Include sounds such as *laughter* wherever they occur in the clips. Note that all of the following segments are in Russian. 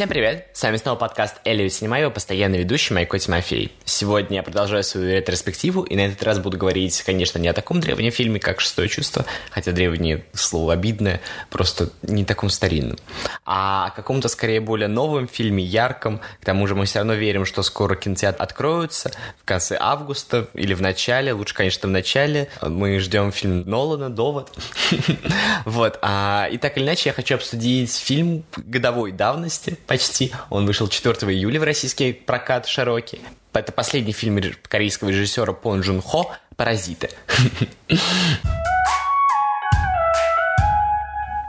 Всем привет! С вами снова подкаст Элио Синема, его постоянный ведущий Майко Тимофей. Сегодня я продолжаю свою ретроспективу, и на этот раз буду говорить, конечно, не о таком древнем фильме, как «Шестое чувство», хотя древнее слово обидное, просто не таком старинном, а о каком-то, скорее, более новом фильме, ярком. К тому же мы все равно верим, что скоро кинотеатры откроются в конце августа или в начале, лучше, конечно, в начале. Мы ждем фильм Нолана «Довод». *laughs* Вот. А, и так или иначе, я хочу обсудить фильм годовой давности, почти. Он вышел 4 июля в российский прокат широкий. Это последний фильм корейского режиссера Пон Джун Хо «Паразиты».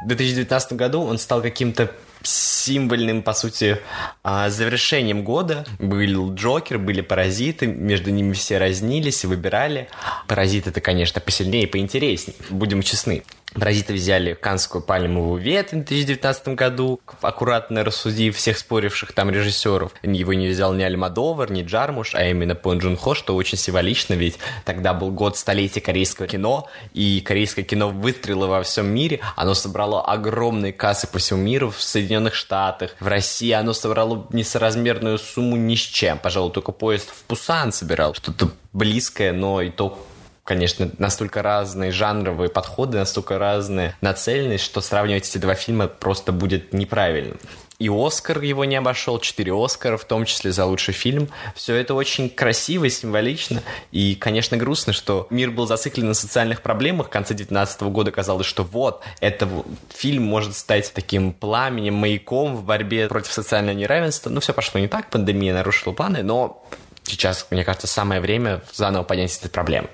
В 2019 году он стал каким-то символьным, по сути, а, завершением года. Был Джокер, были Паразиты, между ними все разнились и выбирали. Паразиты это, конечно, посильнее и поинтереснее, будем честны. Паразиты взяли Канскую пальмовую ветвь в 2019 году, аккуратно рассудив всех споривших там режиссеров. Его не взял ни Альмадовар, ни Джармуш, а именно Пон Джун Хо, что очень символично, ведь тогда был год столетия корейского кино, и корейское кино выстрелило во всем мире. Оно собрало огромные кассы по всему миру в Соединенных Штатах, в России. Оно собрало несоразмерную сумму ни с чем. Пожалуй, только поезд в Пусан собирал. Что-то близкое, но и то конечно, настолько разные жанровые подходы, настолько разные нацеленность, что сравнивать эти два фильма просто будет неправильно. И Оскар его не обошел, четыре Оскара, в том числе за лучший фильм. Все это очень красиво и символично. И, конечно, грустно, что мир был зациклен на социальных проблемах. В конце 19 года казалось, что вот, этот фильм может стать таким пламенем, маяком в борьбе против социального неравенства. Но все пошло не так, пандемия нарушила планы, но сейчас, мне кажется, самое время заново поднять эти проблемы.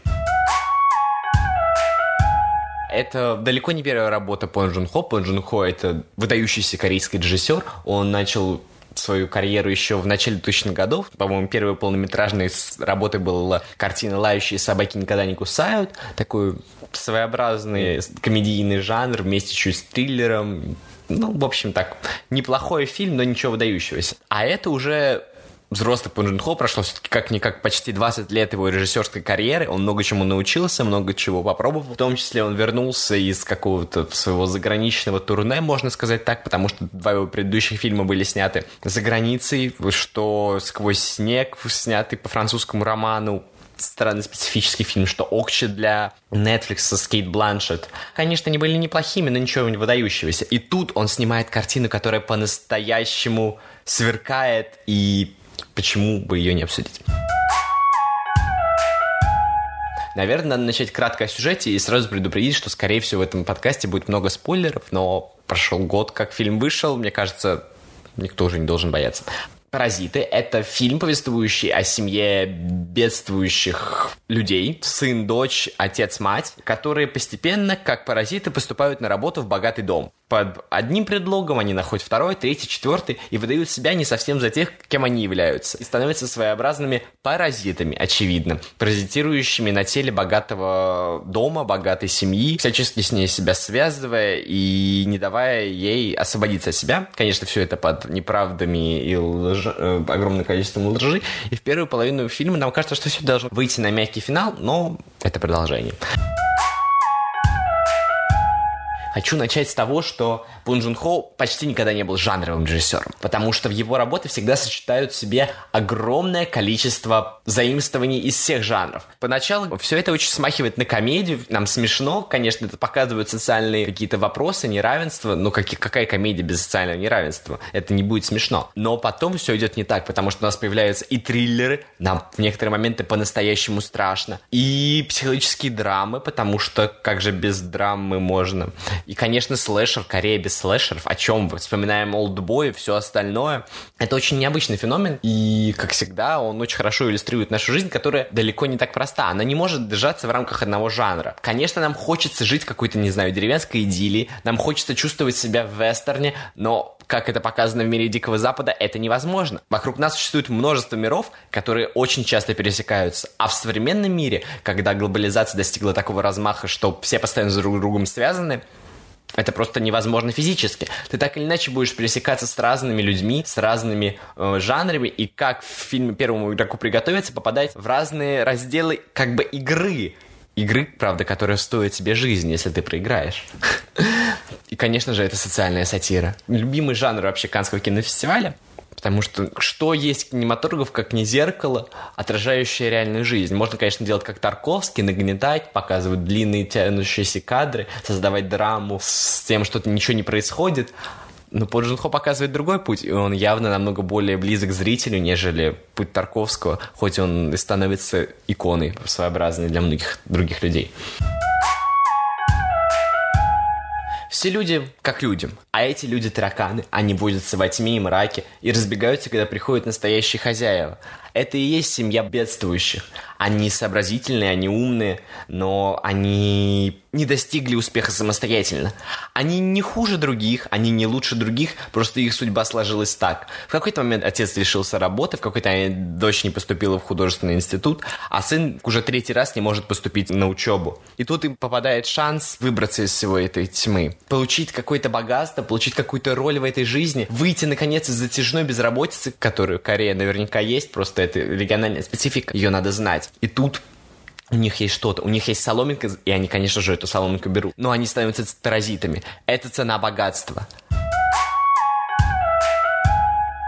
Это далеко не первая работа Пон Джун Хо. Пон Джун Хо — это выдающийся корейский режиссер. Он начал свою карьеру еще в начале 2000-х годов. По-моему, первой полнометражной работой была картина «Лающие собаки никогда не кусают». Такой своеобразный комедийный жанр вместе чуть с триллером. Ну, в общем, так, неплохой фильм, но ничего выдающегося. А это уже взрослый Пун Джун Хо, прошло все-таки как-никак почти 20 лет его режиссерской карьеры, он много чему научился, много чего попробовал, в том числе он вернулся из какого-то своего заграничного турне, можно сказать так, потому что два его предыдущих фильма были сняты за границей, что «Сквозь снег», снятый по французскому роману, странный специфический фильм, что Окчи для Netflix со Скейт Бланшет. Конечно, они были неплохими, но ничего не выдающегося. И тут он снимает картину, которая по-настоящему сверкает и почему бы ее не обсудить? Наверное, надо начать кратко о сюжете и сразу предупредить, что, скорее всего, в этом подкасте будет много спойлеров, но прошел год, как фильм вышел, мне кажется, никто уже не должен бояться. «Паразиты» — это фильм, повествующий о семье бедствующих людей, сын, дочь, отец, мать, которые постепенно, как паразиты, поступают на работу в богатый дом. Под одним предлогом они находят второй, третий, четвертый и выдают себя не совсем за тех, кем они являются, и становятся своеобразными паразитами, очевидно, паразитирующими на теле богатого дома, богатой семьи, всячески с ней себя связывая и не давая ей освободиться от себя. Конечно, все это под неправдами и лж... Э, огромным количеством лжи. И в первую половину фильма нам кажется, что все должно выйти на мягкий финал, но это продолжение. Хочу начать с того, что Пун Джун Хо почти никогда не был жанровым режиссером, потому что в его работы всегда сочетают в себе огромное количество заимствований из всех жанров. Поначалу все это очень смахивает на комедию, нам смешно, конечно, это показывают социальные какие-то вопросы, неравенство, но как, какая комедия без социального неравенства? Это не будет смешно. Но потом все идет не так, потому что у нас появляются и триллеры, нам в некоторые моменты по-настоящему страшно, и психологические драмы, потому что как же без драмы можно, и, конечно, слэшер, Корея без слэшеров. О чем вы? Вспоминаем Олдбой и все остальное. Это очень необычный феномен. И, как всегда, он очень хорошо иллюстрирует нашу жизнь, которая далеко не так проста. Она не может держаться в рамках одного жанра. Конечно, нам хочется жить какой-то, не знаю, деревенской идиллии. Нам хочется чувствовать себя в вестерне, но как это показано в мире Дикого Запада, это невозможно. Вокруг нас существует множество миров, которые очень часто пересекаются. А в современном мире, когда глобализация достигла такого размаха, что все постоянно с друг другом связаны, это просто невозможно физически. Ты так или иначе будешь пересекаться с разными людьми, с разными э, жанрами, и как в фильме «Первому игроку приготовиться» попадать в разные разделы как бы игры. Игры, правда, которая стоит тебе жизни, если ты проиграешь. *laughs* И, конечно же, это социальная сатира. Любимый жанр вообще Канского кинофестиваля. Потому что что есть кинематограф, как не зеркало, отражающее реальную жизнь? Можно, конечно, делать как Тарковский, нагнетать, показывать длинные тянущиеся кадры, создавать драму с тем, что ничего не происходит. Но Пол Джун показывает другой путь, и он явно намного более близок к зрителю, нежели путь Тарковского, хоть он и становится иконой своеобразной для многих других людей. Все люди как люди, а эти люди тараканы. Они возятся во тьме и мраке и разбегаются, когда приходят настоящие хозяева. Это и есть семья бедствующих. Они сообразительные, они умные, но они не достигли успеха самостоятельно. Они не хуже других, они не лучше других, просто их судьба сложилась так. В какой-то момент отец лишился работы, в какой-то момент дочь не поступила в художественный институт, а сын уже третий раз не может поступить на учебу. И тут им попадает шанс выбраться из всего этой тьмы, получить какое-то богатство, получить какую-то роль в этой жизни, выйти, наконец, из затяжной безработицы, которую Корея наверняка есть, просто это региональная специфика, ее надо знать. И тут у них есть что-то, у них есть соломинка, и они, конечно же, эту соломинку берут. Но они становятся паразитами. Это цена богатства.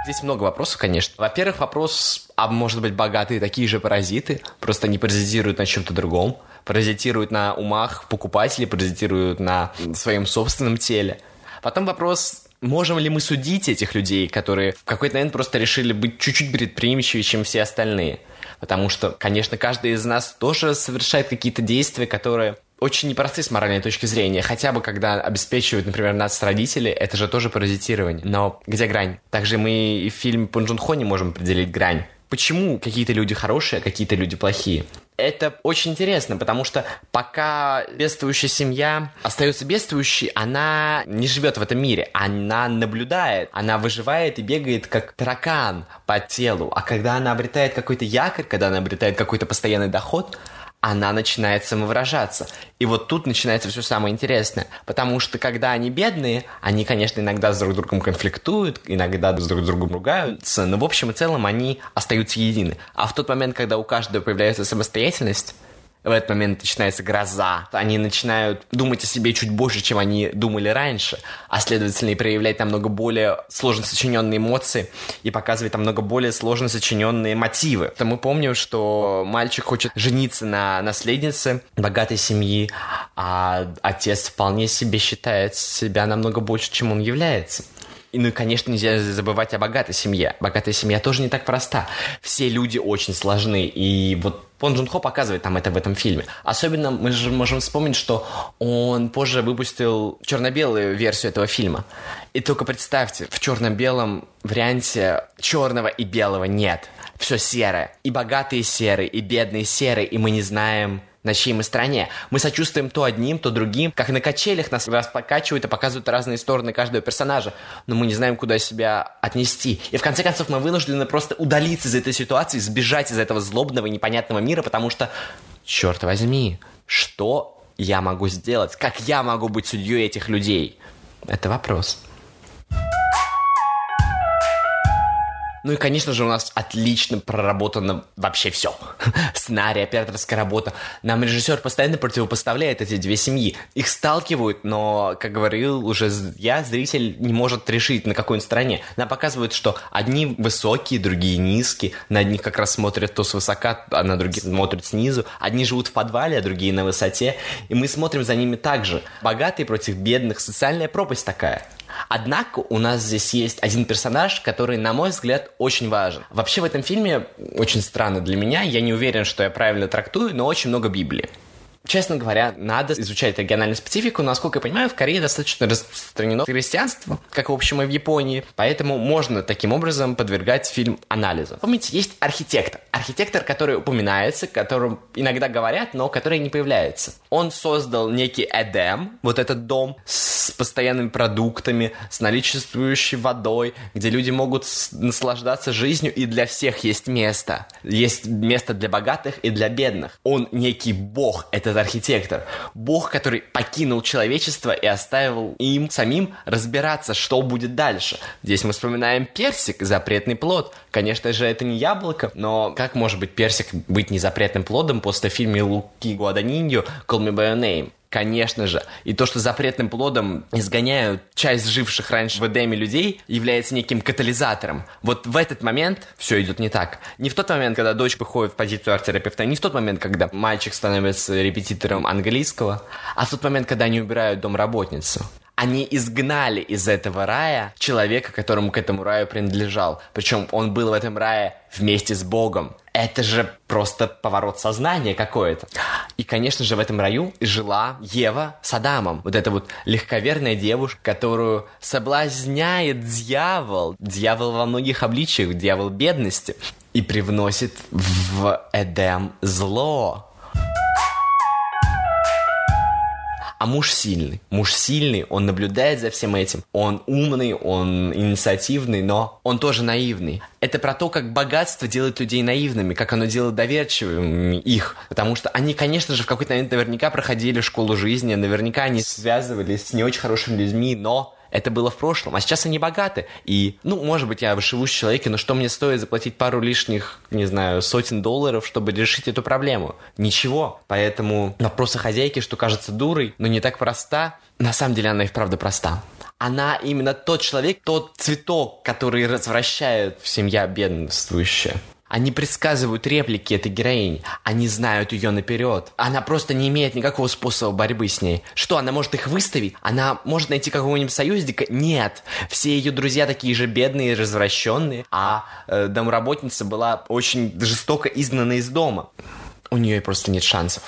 Здесь много вопросов, конечно. Во-первых, вопрос, а может быть богатые такие же паразиты, просто они паразитируют на чем-то другом, паразитируют на умах покупателей, паразитируют на своем собственном теле. Потом вопрос, можем ли мы судить этих людей, которые в какой-то момент просто решили быть чуть-чуть предприимчивее, чем все остальные потому что, конечно, каждый из нас тоже совершает какие-то действия, которые очень непростые с моральной точки зрения. Хотя бы когда обеспечивают, например, нас родители, это же тоже паразитирование. Но где грань? Также мы и в фильме Пунджун Хо не можем определить грань. Почему какие-то люди хорошие, а какие-то люди плохие? это очень интересно, потому что пока бедствующая семья остается бедствующей, она не живет в этом мире, она наблюдает, она выживает и бегает как таракан по телу, а когда она обретает какой-то якорь, когда она обретает какой-то постоянный доход, она начинает самовыражаться. И вот тут начинается все самое интересное. Потому что когда они бедные, они, конечно, иногда с друг другом конфликтуют, иногда с друг другом ругаются, но в общем и целом они остаются едины. А в тот момент, когда у каждого появляется самостоятельность, в этот момент начинается гроза. Они начинают думать о себе чуть больше, чем они думали раньше, а следовательно и проявлять намного более сложно сочиненные эмоции и показывать намного более сложно сочиненные мотивы. То мы помним, что мальчик хочет жениться на наследнице богатой семьи, а отец вполне себе считает себя намного больше, чем он является. И, ну и, конечно, нельзя забывать о богатой семье. Богатая семья тоже не так проста. Все люди очень сложны. И вот Пон Джун Хо показывает там это в этом фильме. Особенно мы же можем вспомнить, что он позже выпустил черно-белую версию этого фильма. И только представьте, в черно-белом варианте черного и белого нет. Все серое. И богатые серые, и бедные серые, и мы не знаем, на чьей мы стороне. Мы сочувствуем то одним, то другим. Как на качелях нас раз покачивают и показывают разные стороны каждого персонажа. Но мы не знаем, куда себя отнести. И в конце концов мы вынуждены просто удалиться из этой ситуации, сбежать из этого злобного и непонятного мира, потому что, черт возьми, что я могу сделать? Как я могу быть судьей этих людей? Это вопрос. Ну и, конечно же, у нас отлично проработано вообще все. *laughs* Сценарий, операторская работа. Нам режиссер постоянно противопоставляет эти две семьи. Их сталкивают, но, как говорил уже я, зритель не может решить, на какой он стороне. Нам показывают, что одни высокие, другие низкие. На одних как раз смотрят то свысока, а на других смотрят снизу. Одни живут в подвале, а другие на высоте. И мы смотрим за ними также. Богатые против бедных. Социальная пропасть такая. Однако у нас здесь есть один персонаж, который, на мой взгляд, очень важен. Вообще в этом фильме очень странно для меня, я не уверен, что я правильно трактую, но очень много Библии. Честно говоря, надо изучать региональную специфику. Насколько я понимаю, в Корее достаточно распространено христианство, как в общем и в Японии. Поэтому можно таким образом подвергать фильм анализу. Помните, есть архитектор. Архитектор, который упоминается, которым иногда говорят, но который не появляется. Он создал некий Эдем, вот этот дом с постоянными продуктами, с наличествующей водой, где люди могут наслаждаться жизнью, и для всех есть место. Есть место для богатых и для бедных. Он некий бог, это архитектор. Бог, который покинул человечество и оставил им самим разбираться, что будет дальше. Здесь мы вспоминаем персик, запретный плод. Конечно же, это не яблоко, но как может быть персик быть не запретным плодом после фильма Луки Гуаданиньо «Call Me By Your Name»? Конечно же. И то, что запретным плодом изгоняют часть живших раньше в Эдеме людей, является неким катализатором. Вот в этот момент все идет не так. Не в тот момент, когда дочь выходит в позицию арт-терапевта, не в тот момент, когда мальчик становится репетитором английского, а в тот момент, когда они убирают домработницу они изгнали из этого рая человека, которому к этому раю принадлежал. Причем он был в этом рае вместе с Богом. Это же просто поворот сознания какой-то. И, конечно же, в этом раю жила Ева с Адамом. Вот эта вот легковерная девушка, которую соблазняет дьявол. Дьявол во многих обличиях, дьявол бедности. И привносит в Эдем зло. А муж сильный. Муж сильный, он наблюдает за всем этим. Он умный, он инициативный, но он тоже наивный. Это про то, как богатство делает людей наивными, как оно делает доверчивыми их. Потому что они, конечно же, в какой-то момент наверняка проходили школу жизни, наверняка они связывались с не очень хорошими людьми, но это было в прошлом, а сейчас они богаты. И, ну, может быть, я живущий человек, но что мне стоит заплатить пару лишних, не знаю, сотен долларов, чтобы решить эту проблему? Ничего. Поэтому вопрос о хозяйке, что кажется дурой, но не так проста, на самом деле она и вправду проста она именно тот человек, тот цветок, который развращает семья бедствующая. Они предсказывают реплики этой героини. Они знают ее наперед. Она просто не имеет никакого способа борьбы с ней. Что, она может их выставить? Она может найти какого-нибудь союзника? Нет. Все ее друзья такие же бедные развращенные. А э, домработница была очень жестоко изгнана из дома. У нее просто нет шансов.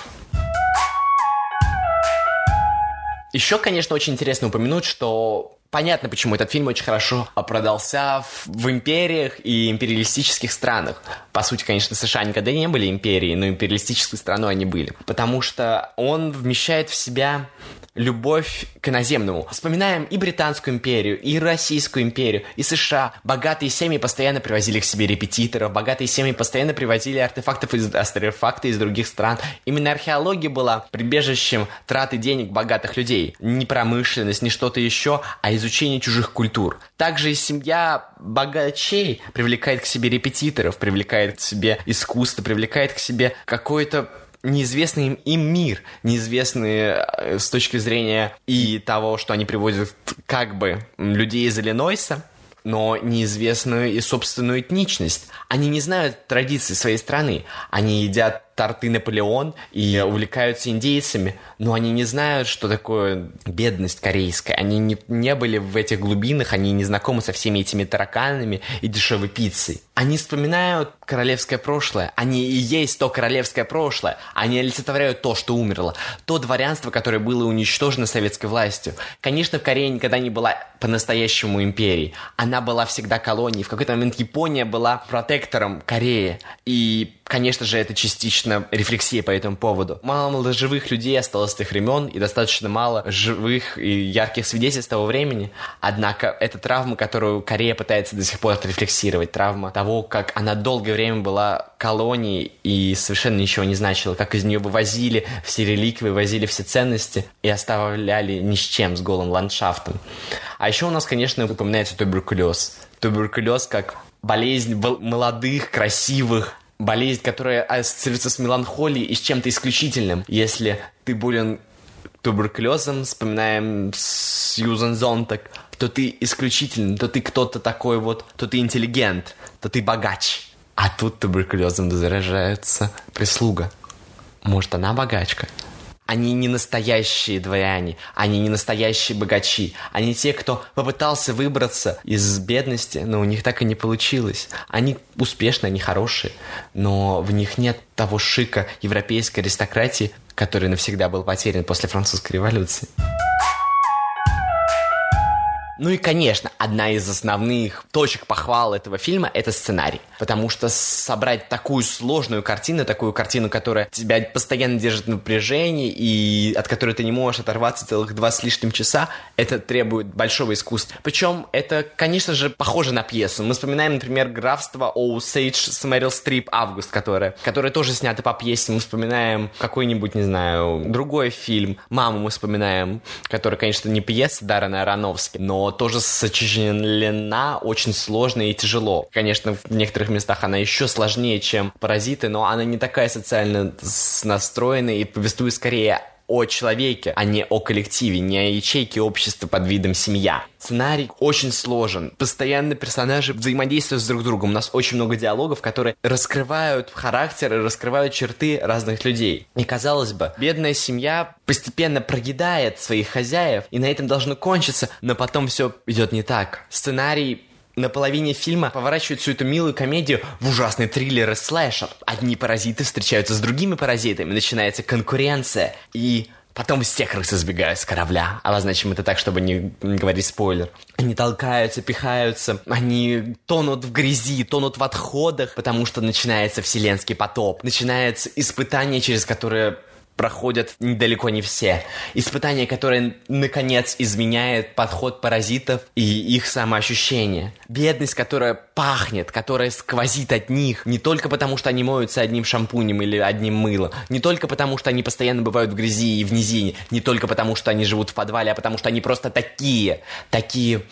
Еще, конечно, очень интересно упомянуть, что Понятно, почему этот фильм очень хорошо продался в, в империях и империалистических странах. По сути, конечно, США никогда не были империей, но империалистической страной они были. Потому что он вмещает в себя любовь к иноземному. Вспоминаем и Британскую империю, и Российскую империю, и США. Богатые семьи постоянно привозили к себе репетиторов, богатые семьи постоянно привозили артефактов из, артефакты из других стран. Именно археология была прибежищем траты денег богатых людей. Не промышленность, не что-то еще, а изучение чужих культур. Также и семья богачей привлекает к себе репетиторов, привлекает к себе искусство, привлекает к себе какое-то неизвестный им мир, неизвестный э, с точки зрения и того, что они приводят как бы людей из Иллинойса, но неизвестную и собственную этничность. Они не знают традиций своей страны. Они едят торты Наполеон и увлекаются индейцами, но они не знают, что такое бедность корейская. Они не, не были в этих глубинах, они не знакомы со всеми этими тараканами и дешевой пиццей. Они вспоминают королевское прошлое. Они и есть то королевское прошлое. Они олицетворяют то, что умерло. То дворянство, которое было уничтожено советской властью. Конечно, Корея никогда не была по-настоящему империей. Она была всегда колонией. В какой-то момент Япония была протектором Кореи. И Конечно же, это частично рефлексия по этому поводу. Мало живых людей осталось с тех времен, и достаточно мало живых и ярких свидетельств того времени. Однако, это травма, которую Корея пытается до сих пор отрефлексировать. Травма того, как она долгое время была колонией и совершенно ничего не значила. Как из нее вывозили все реликвии, вывозили все ценности и оставляли ни с чем, с голым ландшафтом. А еще у нас, конечно, упоминается туберкулез. Туберкулез как болезнь молодых, красивых, болезнь, которая ассоциируется с меланхолией и с чем-то исключительным. Если ты болен туберкулезом, вспоминаем Сьюзан Зонтак, то ты исключительный, то ты кто-то такой вот, то ты интеллигент, то ты богач. А тут туберкулезом заражается прислуга. Может, она богачка? Они не настоящие дворяне, они не настоящие богачи. Они те, кто попытался выбраться из бедности, но у них так и не получилось. Они успешные, они хорошие, но в них нет того шика европейской аристократии, который навсегда был потерян после французской революции. Ну и, конечно, одна из основных точек похвал этого фильма — это сценарий. Потому что собрать такую сложную картину, такую картину, которая тебя постоянно держит в напряжении и от которой ты не можешь оторваться целых два с лишним часа, это требует большого искусства. Причем это, конечно же, похоже на пьесу. Мы вспоминаем, например, «Графство» Сейдж с Мэрил Стрип «Август», которая, которая тоже снята по пьесе. Мы вспоминаем какой-нибудь, не знаю, другой фильм. «Маму» мы вспоминаем, которая, конечно, не пьеса Даррена Аронофски, но тоже сочинена очень сложно и тяжело. Конечно, в некоторых местах она еще сложнее, чем «Паразиты», но она не такая социально настроенная и повествует скорее о человеке, а не о коллективе, не о ячейке общества под видом семья. Сценарий очень сложен. Постоянно персонажи взаимодействуют с друг другом. У нас очень много диалогов, которые раскрывают характеры, раскрывают черты разных людей. И казалось бы, бедная семья постепенно прогидает своих хозяев, и на этом должно кончиться, но потом все идет не так. Сценарий на половине фильма поворачивает всю эту милую комедию в ужасный триллер и слэшер. Одни паразиты встречаются с другими паразитами, начинается конкуренция. И Потом все крысы сбегают с корабля. Обозначим это так, чтобы не говорить спойлер. Они толкаются, пихаются, они тонут в грязи, тонут в отходах, потому что начинается вселенский потоп. Начинается испытание, через которое проходят далеко не все. Испытание, которое, наконец, изменяет подход паразитов и их самоощущение. Бедность, которая пахнет, которая сквозит от них, не только потому, что они моются одним шампунем или одним мылом, не только потому, что они постоянно бывают в грязи и в низине, не только потому, что они живут в подвале, а потому, что они просто такие, такие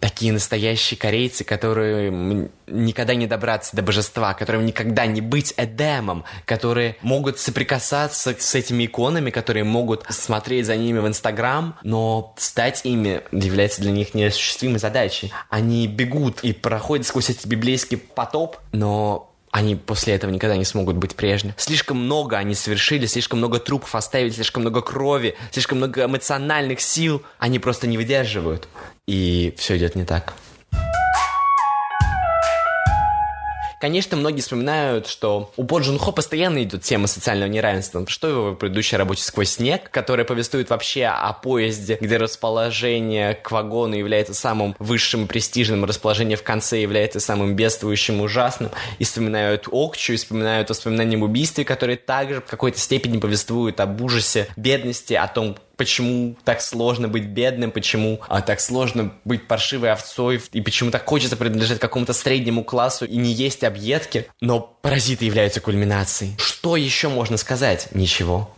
такие настоящие корейцы, которые никогда не добраться до божества, которым никогда не быть Эдемом, которые могут соприкасаться с этими иконами, которые могут смотреть за ними в Инстаграм, но стать ими является для них неосуществимой задачей. Они бегут и проходят сквозь этот библейский потоп, но они после этого никогда не смогут быть прежними. Слишком много они совершили, слишком много трупов оставили, слишком много крови, слишком много эмоциональных сил. Они просто не выдерживают и все идет не так. Конечно, многие вспоминают, что у Бо Джун Хо постоянно идет тема социального неравенства. Что его предыдущая работе «Сквозь снег», которая повествует вообще о поезде, где расположение к вагону является самым высшим и престижным, расположение в конце является самым бедствующим, ужасным. И вспоминают Окчу, и вспоминают воспоминания об убийстве, которые также в какой-то степени повествуют об ужасе, бедности, о том, почему так сложно быть бедным, почему а, так сложно быть паршивой овцой, и почему так хочется принадлежать какому-то среднему классу и не есть объедки. Но паразиты являются кульминацией. Что еще можно сказать? Ничего.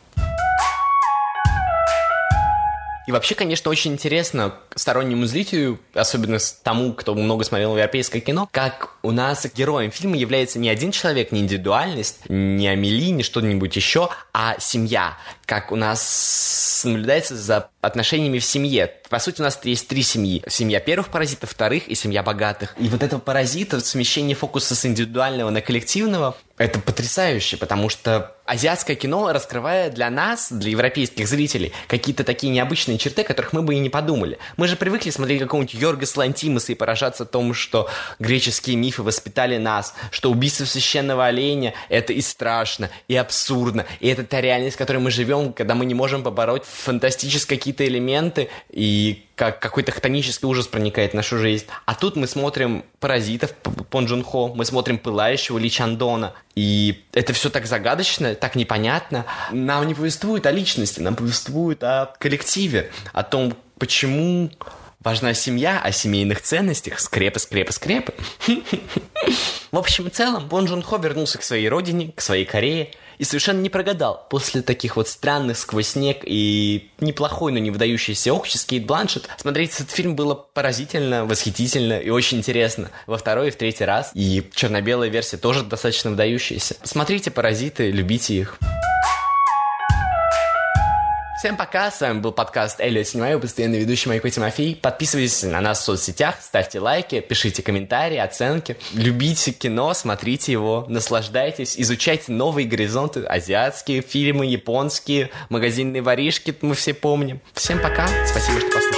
И вообще, конечно, очень интересно стороннему зрителю, особенно тому, кто много смотрел европейское кино, как у нас героем фильма является не один человек, не индивидуальность, не Амели, не что-нибудь еще, а семья. Как у нас наблюдается за отношениями в семье. По сути, у нас есть три семьи. Семья первых паразитов, вторых и семья богатых. И вот этого паразита, смещение фокуса с индивидуального на коллективного, это потрясающе, потому что азиатское кино раскрывает для нас, для европейских зрителей, какие-то такие необычные черты, которых мы бы и не подумали. Мы же привыкли смотреть какого-нибудь Йоргас Лантимаса и поражаться тому, что греческие мифы воспитали нас, что убийство священного оленя — это и страшно, и абсурдно, и это та реальность, в которой мы живем, когда мы не можем побороть фантастические какие-то элементы, и как какой-то хтонический ужас проникает в нашу жизнь. А тут мы смотрим «Паразитов» Пон Джун Хо, мы смотрим «Пылающего» Ли Чандона. И это все так загадочно, так непонятно. Нам не повествует о личности, нам повествует о коллективе, о том, почему важна семья, о семейных ценностях, скрепы, скрепы, скрепы. В общем и целом, Бон Джун Хо вернулся к своей родине, к своей Корее, и совершенно не прогадал. После таких вот странных сквозь снег и неплохой, но не выдающийся Окчи Кейт Бланшет, смотреть этот фильм было поразительно, восхитительно и очень интересно. Во второй и в третий раз. И черно-белая версия тоже достаточно выдающаяся. Смотрите «Паразиты», любите их. Всем пока, с вами был подкаст Эллиот Синемай, постоянный ведущий Майко Тимофей. Подписывайтесь на нас в соцсетях, ставьте лайки, пишите комментарии, оценки. Любите кино, смотрите его, наслаждайтесь, изучайте новые горизонты, азиатские фильмы, японские, магазинные воришки, мы все помним. Всем пока, спасибо, что послушали.